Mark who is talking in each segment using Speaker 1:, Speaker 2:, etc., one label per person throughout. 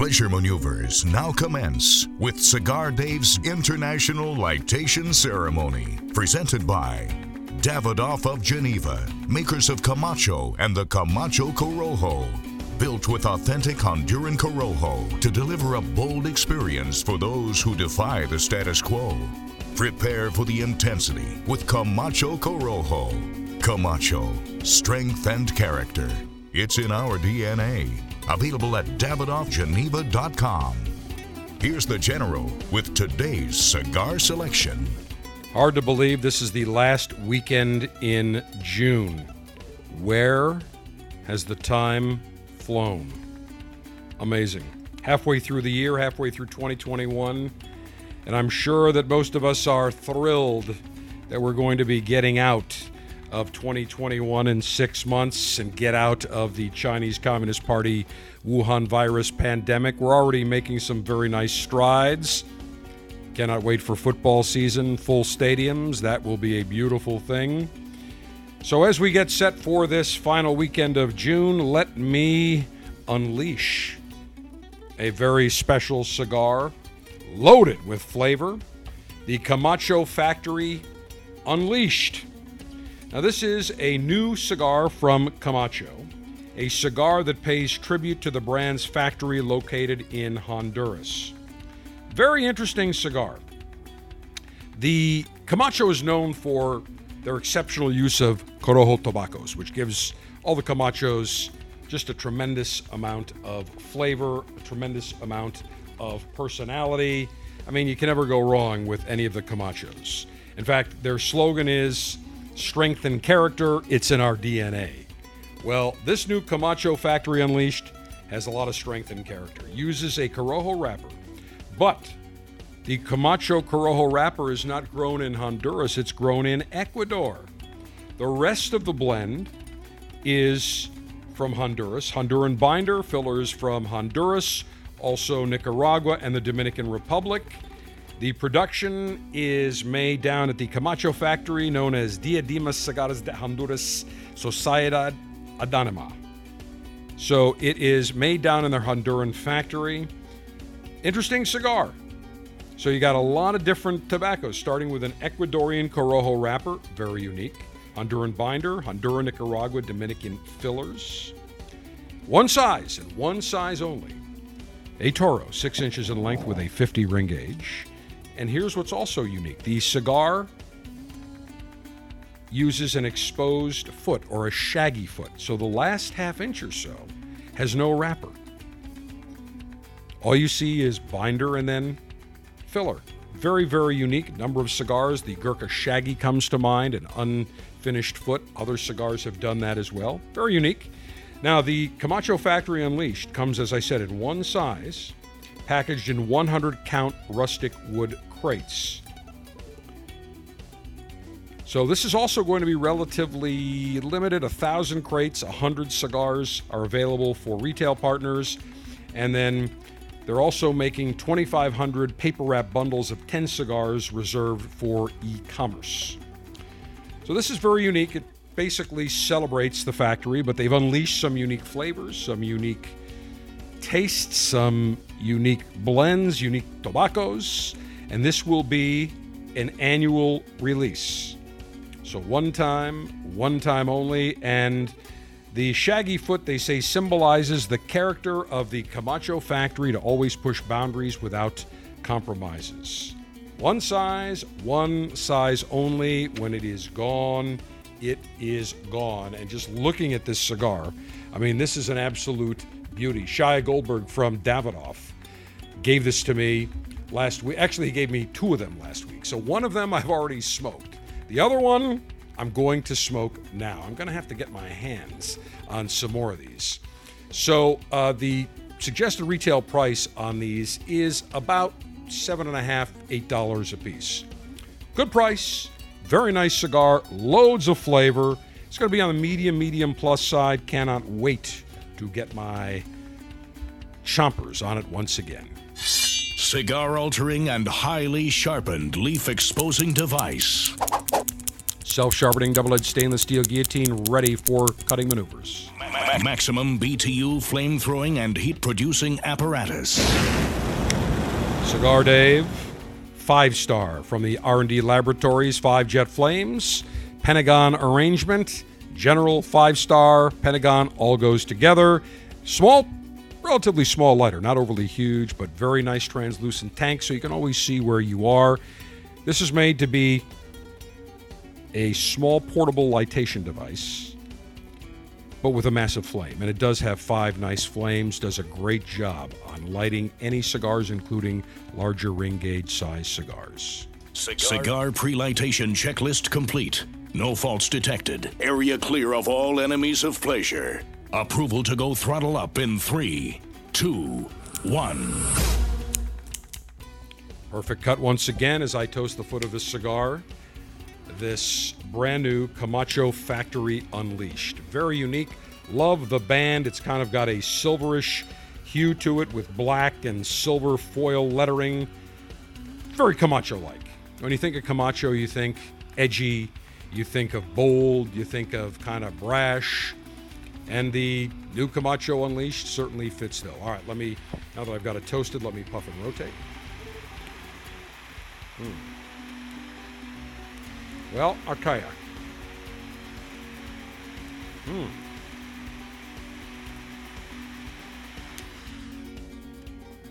Speaker 1: pleasure maneuvers now commence with Cigar Dave's International Lightation Ceremony, presented by Davidoff of Geneva, makers of Camacho and the Camacho Corojo. Built with authentic Honduran Corojo to deliver a bold experience for those who defy the status quo. Prepare for the intensity with Camacho Corojo. Camacho, strength and character. It's in our DNA. Available at DavidoffGeneva.com. Here's the General with today's cigar selection.
Speaker 2: Hard to believe this is the last weekend in June. Where has the time flown? Amazing. Halfway through the year, halfway through 2021, and I'm sure that most of us are thrilled that we're going to be getting out of 2021 in six months and get out of the Chinese Communist Party Wuhan virus pandemic. We're already making some very nice strides. Cannot wait for football season, full stadiums. That will be a beautiful thing. So, as we get set for this final weekend of June, let me unleash a very special cigar loaded with flavor the Camacho Factory Unleashed. Now, this is a new cigar from Camacho, a cigar that pays tribute to the brand's factory located in Honduras. Very interesting cigar. The Camacho is known for their exceptional use of Corojo tobaccos, which gives all the Camachos just a tremendous amount of flavor, a tremendous amount of personality. I mean, you can never go wrong with any of the Camachos. In fact, their slogan is strength and character, it's in our DNA. Well, this new Camacho Factory Unleashed has a lot of strength and character. Uses a Corojo wrapper, but the Camacho Corojo wrapper is not grown in Honduras, it's grown in Ecuador. The rest of the blend is from Honduras. Honduran binder, fillers from Honduras, also Nicaragua and the Dominican Republic. The production is made down at the Camacho factory known as Diadema Cigarras de Honduras Sociedad Anónima. So it is made down in their Honduran factory. Interesting cigar. So you got a lot of different tobaccos, starting with an Ecuadorian Corojo wrapper, very unique. Honduran binder, Honduran, Nicaragua, Dominican fillers. One size and one size only. A Toro, six inches in length with a 50 ring gauge. And here's what's also unique the cigar uses an exposed foot or a shaggy foot. So the last half inch or so has no wrapper. All you see is binder and then filler. Very, very unique. Number of cigars. The Gurkha Shaggy comes to mind, an unfinished foot. Other cigars have done that as well. Very unique. Now, the Camacho Factory Unleashed comes, as I said, in one size, packaged in 100 count rustic wood crates. So this is also going to be relatively limited. A thousand crates, a hundred cigars are available for retail partners, and then they're also making 2,500 paper wrap bundles of 10 cigars reserved for e-commerce. So this is very unique. It basically celebrates the factory, but they've unleashed some unique flavors, some unique tastes, some unique blends, unique tobaccos, and this will be an annual release. So one time, one time only, and the shaggy foot, they say, symbolizes the character of the Camacho factory to always push boundaries without compromises. One size, one size only. When it is gone, it is gone. And just looking at this cigar, I mean, this is an absolute beauty. Shia Goldberg from Davidoff gave this to me last week. Actually, he gave me two of them last week. So one of them I've already smoked. The other one I'm going to smoke now. I'm going to have to get my hands on some more of these. So uh, the suggested retail price on these is about seven and a half, eight dollars a piece. Good price, very nice cigar, loads of flavor. It's going to be on the medium, medium plus side. Cannot wait to get my chompers on it once again.
Speaker 1: Cigar altering and highly sharpened leaf exposing device.
Speaker 2: Self sharpening double edged stainless steel guillotine ready for cutting maneuvers.
Speaker 1: Maximum BTU flame throwing and heat producing apparatus.
Speaker 2: Cigar Dave, five star from the R&D Laboratories, five jet flames, Pentagon arrangement, general five star, Pentagon all goes together. Small, relatively small lighter, not overly huge, but very nice translucent tank so you can always see where you are. This is made to be a small portable lightation device, but with a massive flame. And it does have five nice flames, does a great job on lighting any cigars, including larger ring gauge size cigars.
Speaker 1: Cigar, Cigar pre lightation checklist complete. No faults detected. Area clear of all enemies of pleasure. Approval to go throttle up in three, two, one.
Speaker 2: Perfect cut once again as I toast the foot of this cigar. This brand new Camacho Factory Unleashed. Very unique. Love the band. It's kind of got a silverish hue to it with black and silver foil lettering. Very Camacho like. When you think of Camacho, you think edgy, you think of bold, you think of kind of brash. And the new Camacho Unleashed certainly fits though. All right, let me, now that I've got it toasted, let me puff and rotate. Hmm. Well, Archaea. Hmm.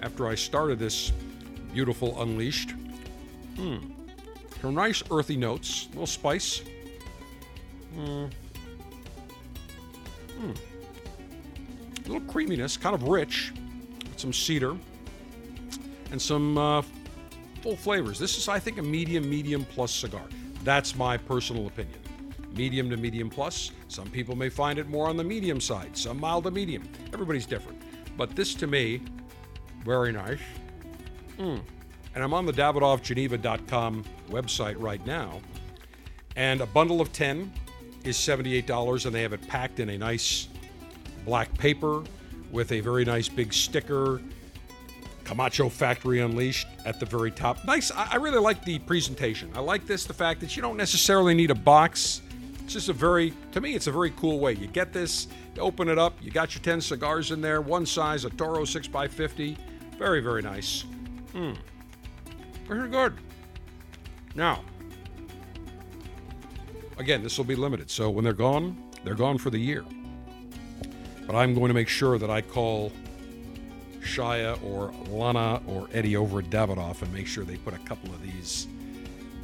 Speaker 2: After I started this beautiful Unleashed, hmm. Some nice earthy notes, a little spice. Hmm. Hmm. A little creaminess, kind of rich, some cedar, and some uh, full flavors. This is, I think, a medium, medium plus cigar. That's my personal opinion. Medium to medium plus. Some people may find it more on the medium side, some mild to medium. Everybody's different. But this to me, very nice. Mm. And I'm on the DavidoffGeneva.com website right now. And a bundle of 10 is $78, and they have it packed in a nice black paper with a very nice big sticker. Camacho Factory Unleashed at the very top. Nice. I really like the presentation. I like this, the fact that you don't necessarily need a box. It's just a very, to me, it's a very cool way. You get this, you open it up, you got your 10 cigars in there, one size, a Toro 6x50. Very, very nice. Hmm. Very good. Now, again, this will be limited. So when they're gone, they're gone for the year. But I'm going to make sure that I call Shia or Lana or Eddie over at Davidoff and make sure they put a couple of these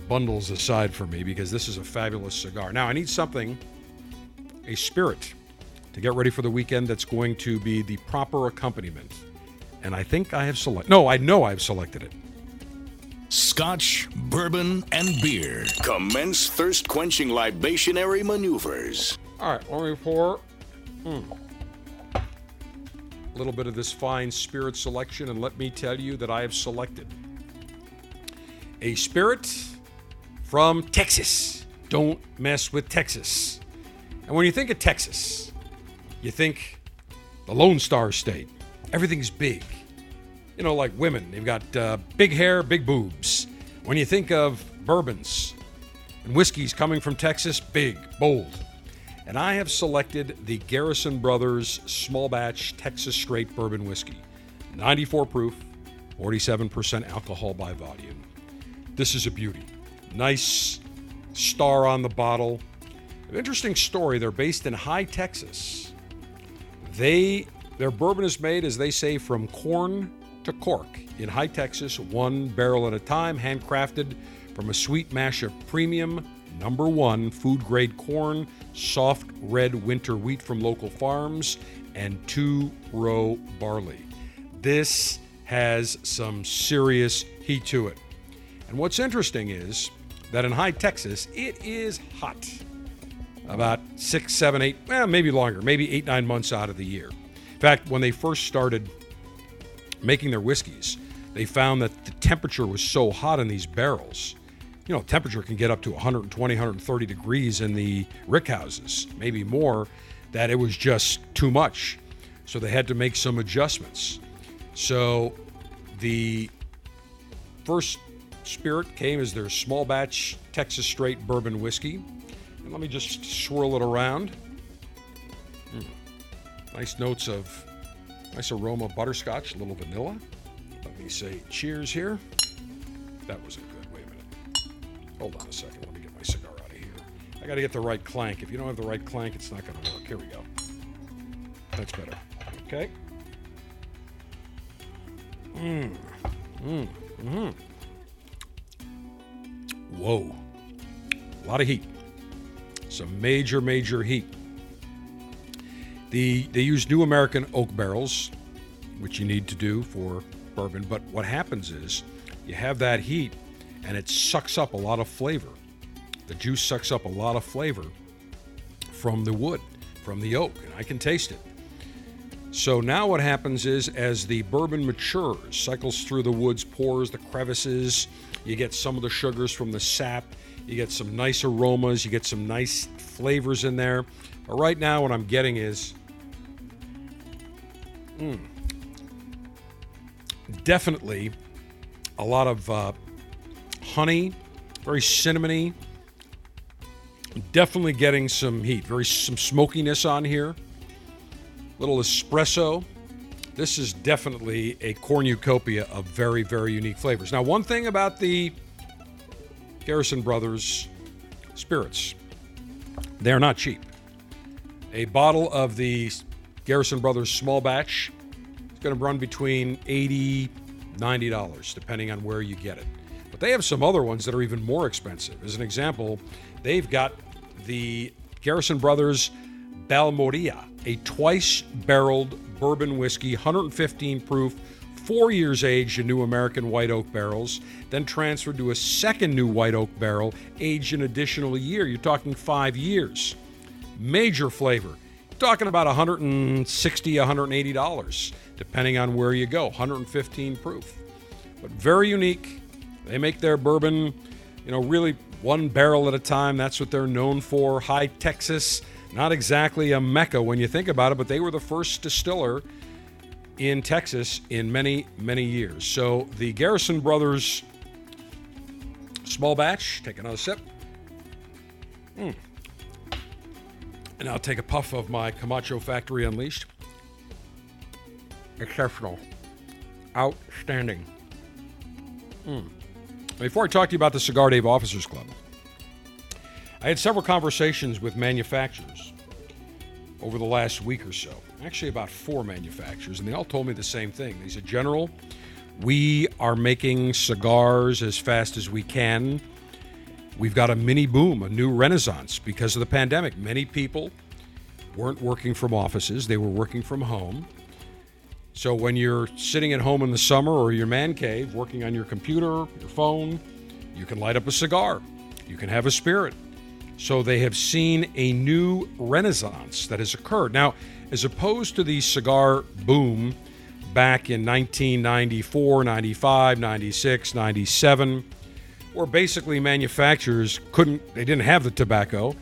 Speaker 2: bundles aside for me because this is a fabulous cigar. Now, I need something, a spirit, to get ready for the weekend that's going to be the proper accompaniment. And I think I have selected, no, I know I've selected it.
Speaker 1: Scotch, bourbon, and beer. Commence thirst quenching libationary maneuvers.
Speaker 2: All right, let me pour mm, a little bit of this fine spirit selection, and let me tell you that I have selected a spirit from Texas. Don't mess with Texas. And when you think of Texas, you think the Lone Star State. Everything's big you know, like women. They've got uh, big hair, big boobs. When you think of bourbons and whiskeys coming from Texas, big, bold. And I have selected the Garrison Brothers Small Batch Texas Straight Bourbon Whiskey. 94 proof, 47% alcohol by volume. This is a beauty. Nice star on the bottle. An interesting story. They're based in Hye, Texas. They their bourbon is made, as they say, from corn to cork in Hye Texas, one barrel at a time, handcrafted from a sweet mash of premium number one food grade corn, soft red winter wheat from local farms, and two row barley. This has some serious heat to it. And what's interesting is that in Hye Texas, it is hot. About six, seven, eight, well, maybe longer, maybe eight, nine months out of the year. In fact, when they first started making their whiskeys, they found that the temperature was so hot in these barrels. You know, temperature can get up to 120, 130 degrees in the rick houses, maybe more, that it was just too much. So they had to make some adjustments. So the first spirit came as their small batch Texas straight bourbon whiskey. And let me just swirl it around. Mm. Nice notes of nice aroma butterscotch, a little vanilla. Let me say cheers here. That wasn't good. Wait a minute. Hold on a second. Let me get my cigar out of here. I got to get the right clank. If you don't have the right clank, it's not going to work. Here we go. That's better. Okay. Mmm. Mmm. Mmm. Whoa. A lot of heat. Some major, major heat. The, they use new American oak barrels, which you need to do for bourbon. But what happens is you have that heat and it sucks up a lot of flavor. The juice sucks up a lot of flavor from the wood, from the oak, and I can taste it. So now what happens is as the bourbon matures, cycles through the woods, pores, the crevices, you get some of the sugars from the sap, you get some nice aromas, you get some nice flavors in there. But right now what I'm getting is mm, definitely a lot of uh, honey, very cinnamony. Definitely getting some heat, very some smokiness on here. Little espresso. This is definitely a cornucopia of very, very unique flavors. Now, one thing about the Garrison Brothers spirits, they're not cheap. A bottle of the Garrison Brothers small batch is going to run between 80 $90, depending on where you get it. But they have some other ones that are even more expensive. As an example, they've got the Garrison Brothers Balmorhea, a twice barreled bourbon whiskey, 115 proof, four years aged in new American white oak barrels, then transferred to a second new white oak barrel, aged an additional year. You're talking five years. Major flavor. Talking about 160 $180, depending on where you go. 115 proof. But very unique. They make their bourbon, you know, really one barrel at a time. That's what they're known for. Hye Texas not exactly a mecca when you think about it, but they were the first distiller in Texas in many, many years. So the Garrison Brothers small batch, take another sip. Mm. And I'll take a puff of my Camacho Factory Unleashed. Exceptional. Outstanding. Mm. Before I talk to you about the Cigar Dave Officers Club, I had several conversations with manufacturers over the last week or so. Actually, about four manufacturers, and they all told me the same thing. They said, General, we are making cigars as fast as we can. We've got a mini boom, a new renaissance because of the pandemic. Many people weren't working from offices, they were working from home. So when you're sitting at home in the summer or your man cave working on your computer, your phone, you can light up a cigar. You can have a spirit. So they have seen a new renaissance that has occurred. Now, as opposed to the cigar boom back in 1994, 95, 96, 97, where basically manufacturers couldn't, they didn't have the tobacco,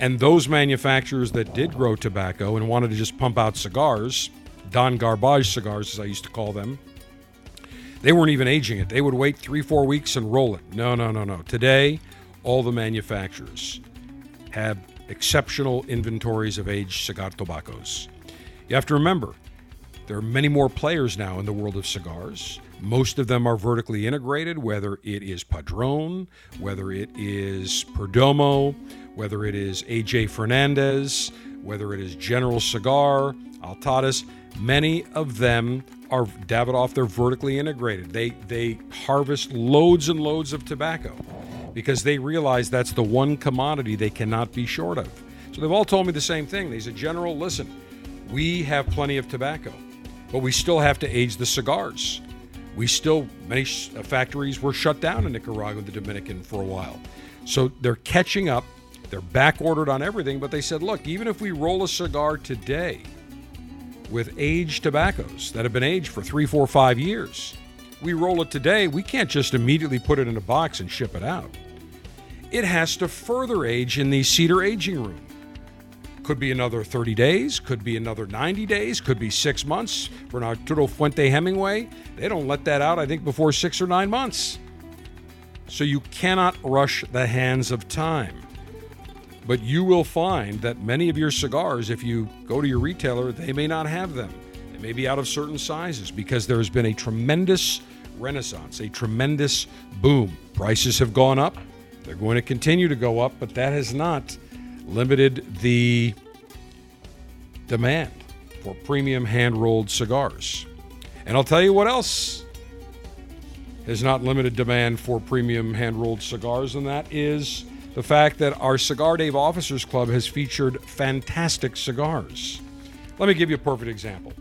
Speaker 2: and those manufacturers that did grow tobacco and wanted to just pump out cigars, Don Garbage cigars, as I used to call them, they weren't even aging it. They would wait three, four weeks and roll it. No, no, no, no. Today, all the manufacturers have exceptional inventories of aged cigar tobaccos. You have to remember, there are many more players now in the world of cigars. Most of them are vertically integrated, whether it is Padron, whether it is Perdomo, whether it is AJ Fernandez, whether it is General Cigar, Altadis. Many of them are Davidoff, they're vertically integrated. They they harvest loads and loads of tobacco because they realize that's the one commodity they cannot be short of. So they've all told me the same thing. They said, General, listen, we have plenty of tobacco, but we still have to age the cigars. We still, many uh, factories were shut down in Nicaragua and the Dominican for a while. So they're catching up. They're back ordered on everything, but they said, look, even if we roll a cigar today with aged tobaccos that have been aged for three, four, five years, we roll it today, we can't just immediately put it in a box and ship it out. It has to further age in the cedar aging room. Could be another 30 days, could be another 90 days, could be six months. For Arturo Fuente Hemingway, they don't let that out, I think, before six or nine months. So you cannot rush the hands of time. But you will find that many of your cigars, if you go to your retailer, they may not have them. They may be out of certain sizes because there has been a tremendous renaissance, a tremendous boom. Prices have gone up. They're going to continue to go up, but that has not limited the demand for premium hand rolled cigars. And I'll tell you what else has not limited demand for premium hand rolled cigars, and that is the fact that our Cigar Dave Officers Club has featured fantastic cigars. Let me give you a perfect example.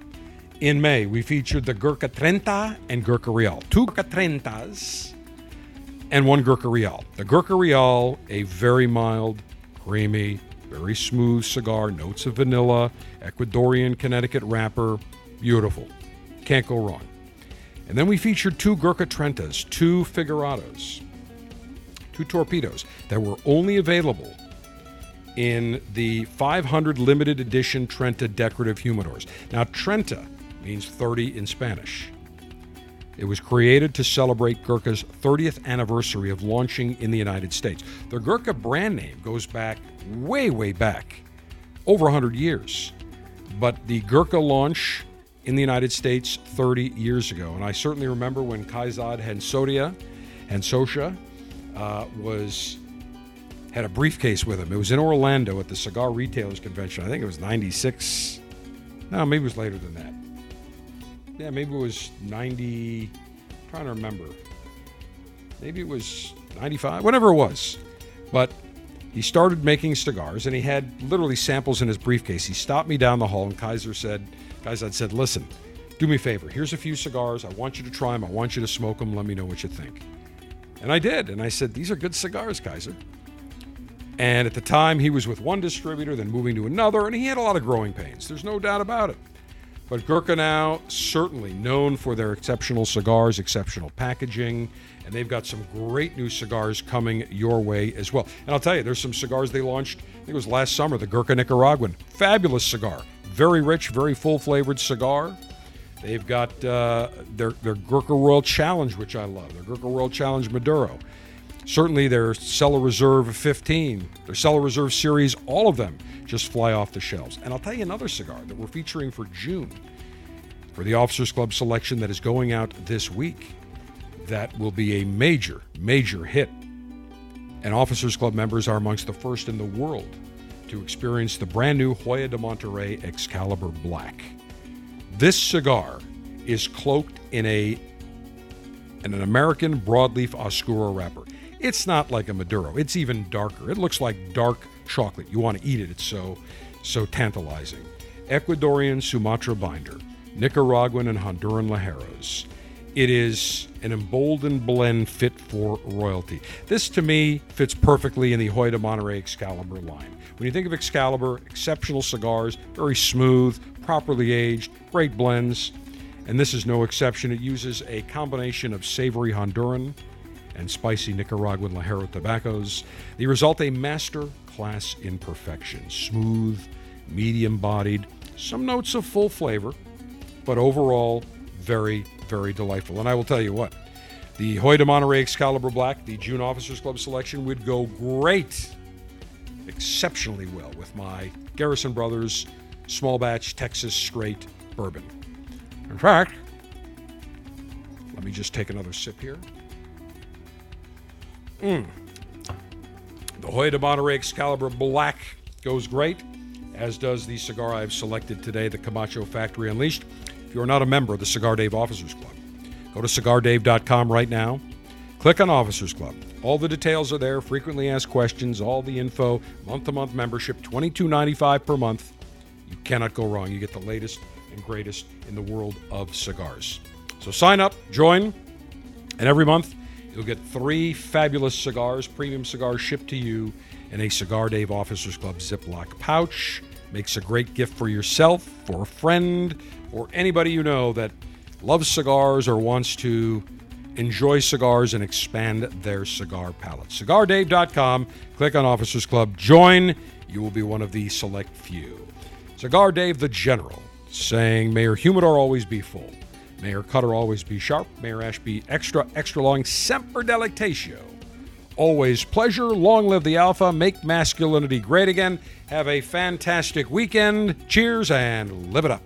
Speaker 2: In May, we featured the Gurkha Trenta and Gurkha Real. Two Gurkha Trentas and one Gurkha Real. The Gurkha Real, a very mild, creamy, very smooth cigar, notes of vanilla, Ecuadorian Connecticut wrapper, beautiful. Can't go wrong. And then we featured two Gurkha Trentas, two Figurados, two torpedoes that were only available in the 500 limited edition Trenta decorative humidors. Now, Trenta means 30 in Spanish. It was created to celebrate Gurkha's 30th anniversary of launching in the United States. The Gurkha brand name goes back way, way back, over 100 years. But the Gurkha launch in the United States 30 years ago. And I certainly remember when Kaizad Hansotia, Hansosha, uh, was had a briefcase with him. It was in Orlando at the Cigar Retailers Convention. I think it was 96. No, maybe it was later than that. Yeah, maybe it was 90. I'm trying to remember. Maybe it was 95, whatever it was. But he started making cigars and he had literally samples in his briefcase. He stopped me down the hall and Kaizad said, Guys, I'd said, listen, do me a favor. Here's a few cigars. I want you to try them. I want you to smoke them. Let me know what you think. And I did. And I said, These are good cigars, Kaizad. And at the time, he was with one distributor, then moving to another, and he had a lot of growing pains. There's no doubt about it. But Gurkha now, certainly known for their exceptional cigars, exceptional packaging, and they've got some great new cigars coming your way as well. And I'll tell you, there's some cigars they launched, I think it was last summer, the Gurkha Nicaraguan. Fabulous cigar. Very rich, very full flavored cigar. They've got uh, their, their Gurkha Royal Challenge, which I love, their Gurkha Royal Challenge Maduro. Certainly their Cellar Reserve 15, their Cellar Reserve series, all of them just fly off the shelves. And I'll tell you another cigar that we're featuring for June for the Officers Club selection that is going out this week. That will be a major, major hit. And Officers Club members are amongst the first in the world to experience the brand new Hoyo de Monterrey Excalibur Black. This cigar is cloaked in a in an American broadleaf Oscuro wrapper. It's not like a Maduro. It's even darker. It looks like dark chocolate. You want to eat it. It's so so tantalizing. Ecuadorian Sumatra binder, Nicaraguan and Honduran Ligeros. It is an emboldened blend fit for royalty. This, to me, fits perfectly in the Hoyo de Monterrey Excalibur line. When you think of Excalibur, exceptional cigars, very smooth, properly aged, great blends, and this is no exception. It uses a combination of savory Honduran and spicy Nicaraguan Ligero tobaccos. The result a master class in perfection. Smooth, medium bodied, some notes of full flavor, but overall very, very delightful. And I will tell you what, the Hoyo de Monterrey Excalibur Black, the June Officers Club selection, would go great, exceptionally well with my Garrison Brothers small batch Texas straight bourbon. In fact, let me just take another sip here. Mm. The Hoyo de Monterrey Excalibur Black goes great, as does the cigar I've selected today, the Camacho Factory Unleashed. If you're not a member of the Cigar Dave Officers Club, go to cigardave.com right now. Click on Officers Club. All the details are there, frequently asked questions, all the info, month to month membership, $22.95 per month. You cannot go wrong. You get the latest and greatest in the world of cigars. So sign up, join, and every month You'll get three fabulous cigars, premium cigars shipped to you in a Cigar Dave Officers Club Ziploc pouch. Makes a great gift for yourself, for a friend, or anybody you know that loves cigars or wants to enjoy cigars and expand their cigar palate. CigarDave.com, click on Officers Club, join. You will be one of the select few. Cigar Dave the General saying, May your humidor always be full. May your cutter always be sharp. May your ash be extra, extra long. Semper delectatio. always, pleasure. Long live the Alpha. Make masculinity great again. Have a fantastic weekend. Cheers and live it up.